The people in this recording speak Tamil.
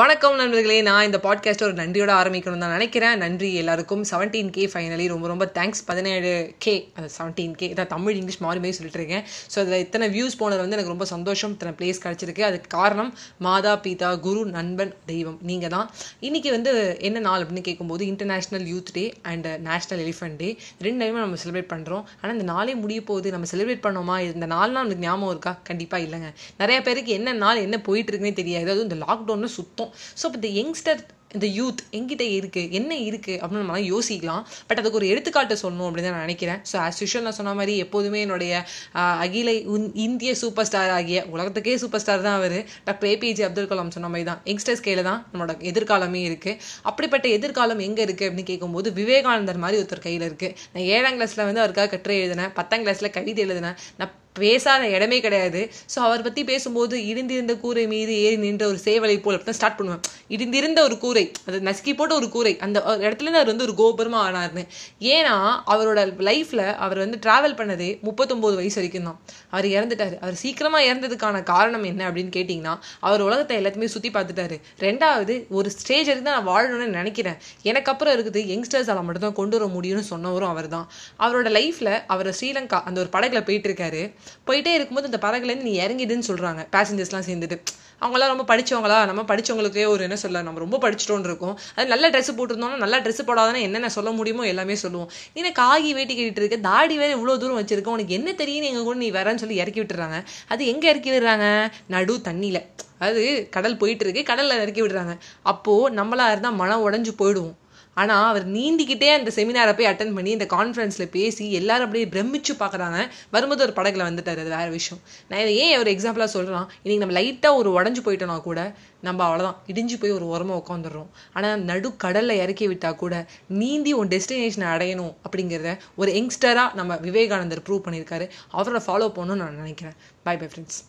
வணக்கம் நண்பர்களே. நான் இந்த பாட்காஸ்ட் ஒரு நன்றியோட ஆரம்பிக்கணும் தான் நினைக்கிறேன். நன்றி எல்லாருக்கும். செவன்டீன் கே ஃபைனலி ரொம்ப ரொம்ப தேங்க்ஸ் பதினேழு கே அந்த செவன்டீன் கே இதான் தமிழ் இங்கிலீஷ் மாறி மாதிரி சொல்லிட்டு இருக்கேன். ஸோ அதில் இத்தனை வியூஸ் போனது வந்து எனக்கு ரொம்ப சந்தோஷம். இத்தனை பிளேஸ் கிடச்சிருக்கு. அதுக்கு காரணம் மாதா பிதா குரு நண்பன் தெய்வம். நீங்கள் தான். இன்றைக்கி வந்து என்ன நாள் அப்படின்னு கேட்கும்போது international youth day and national elephant day ரெண்டு டைமே நம்ம செலிப்ரேட் பண்ணுறோம் ஆனால் இந்த நாளே முடிய போகுது. நம்ம செலிப்ரேட் பண்ணோமா? இந்த நாள்லாம் நம்மளுக்கு ஞாபகம் இருக்கா? கண்டிப்பாக இல்லைங்க. நிறைய பேருக்கு என்ன நாள் என்ன போயிட்டு இருக்குன்னே தெரியாது. அதுவும் இந்த லாக்டவுனில் சுத்தம் ஸோ இப்போ இந்த யங்ஸ்டர் இந்த யூத் எங்கிட்ட இருக்குது என்ன இருக்குது அப்படின்னு நம்மளாம் யோசிக்கலாம். பட் அதுக்கு ஒரு எடுத்துக்காட்டு சொல்லணும் அப்படின்னு தான் நான் நினைக்கிறேன். ஸோ ஆஸ் யூஷுவல் நான் சொன்ன மாதிரி எப்போதுமே என்னுடைய அகில உன் இந்திய சூப்பர் ஸ்டார் ஆகிய உலகத்துக்கே சூப்பர் ஸ்டார் தான் அவர். டாக்டர் ஏபிஜே அப்துல் கலாம் சொன்ன மாதிரி தான். யங்ஸ்டர்ஸ் கையில் தான் நம்மளோட எதிர்காலமே இருக்குது அப்படிப்பட்ட எதிர்காலம் எங்கே இருக்குது அப்படின்னு கேட்கும்போது விவேகானந்தர் மாதிரி ஒருத்தர் கையில் இருக்குது நான் ஏழாம் கிளாஸில் வந்து அவருக்காக கட்டுரை எழுதினேன். பத்தாம் கிளாஸில் கவிதை எழுதினேன். நான் பேசாத இடமே கிடையாது. ஸோ அவர் பற்றி பேசும்போது இடிந்திருந்த கூரை மீது ஏறி நின்ற ஒரு சேவலை போல் அப்படின்னு ஸ்டார்ட் பண்ணுவேன். இடிந்திருந்த ஒரு கூரை அது நசுக்கி போட்ட ஒரு கூரை அந்த ஒரு அவர் வந்து ஒரு கோபுரமாக ஆனார்னு. ஏன்னா அவரோட லைஃப்பில் அவர் வந்து ட்ராவல் பண்ணதே முப்பத்தொம்போது வயசு வரைக்கும் தான். அவர் இறந்துட்டாரு. அவர் சீக்கிரமாக இறந்ததுக்கான காரணம் என்ன அப்படின்னு கேட்டிங்கன்னா அவர் உலகத்தை எல்லாத்தையுமே சுற்றி பார்த்துட்டாரு. ரெண்டாவது ஒரு ஸ்டேஜ் வரைக்கும் தான் நான் வாழணும்னு நினைக்கிறேன். எனக்கு அப்புறம் இருக்குது யங்ஸ்டர்ஸால் மட்டும் தான் கொண்டு வர முடியும்னு சொன்னவரும் அவர் தான் அவரோட லைஃப்பில் அவர் ஸ்ரீலங்கா அந்த ஒரு படகுல போயிட்டு இருக்காரு. போயிட்டே இருக்கும்போது அந்த பறகுலேருந்து நீ இறங்கிடுன்னு சொல்கிறாங்க பேசஞ்சர்ஸ்லாம் சேர்ந்துட்டு. அவங்களாம் ரொம்ப படித்தவங்களா நம்ம படிச்சவங்களுக்கே ஒரு என்ன சொல்ல நம்ம ரொம்ப படிச்சிட்டோன்னு இருக்கும். அது நல்ல ட்ரெஸ் போட்டிருந்தோம்னா நல்ல ட்ரெஸ் போடாதானே என்னென்ன சொல்ல முடியுமோ எல்லாமே சொல்லுவோம். நீ என்ன காகி வேட்டி கட்டிட்டு இருக்க தாடி வேற இவ்வளோ தூரம் வச்சிருக்க உனக்கு என்ன தெரியும் எங்கள் கூட நீ வரேன்னு சொல்லி இறக்கி விட்டுறாங்க. அது எங்கே இறக்கி விடுறாங்க? நடு தண்ணியில். அது கடல் போயிட்டு இருக்கு கடலில் இறக்கி விடுறாங்க. அப்போது நம்மளா இருந்தால் மனம் உடஞ்சு போயிடுவோம். ஆனால் அவர் நீந்திக்கிட்டே அந்த செமினாரை போய் அட்டன் பண்ணி இந்த கான்ஃபரன்ஸில் பேசி எல்லாரும் அப்படியே பிரமிச்சு பார்க்குறாங்க. வரும்போது ஒரு படகுல வந்துட்டார் அது வேறு விஷயம். நான் இதை ஏன் ஒரு எக்ஸாம்பிளாக சொல்கிறேன் இன்றைக்கி நம்ம லைட்டாக ஒரு உடஞ்சி போயிட்டோம்னா கூட நம்ம அவ்வளோதான் இடிஞ்சு போய் ஒரு உரமாக உட்காந்துடுறோம் ஆனால் நடு கடலில் இறக்கி விட்டால் கூட நீந்தி உன் டெஸ்டினேஷனை அடையணும் அப்படிங்கிறத ஒரு யங்ஸ்டராக நம்ம விவேகானந்தர் ப்ரூவ் பண்ணியிருக்காரு. அவரை ஃபாலோ பண்ணணும்னு நான் நினைக்கிறேன். By bye friends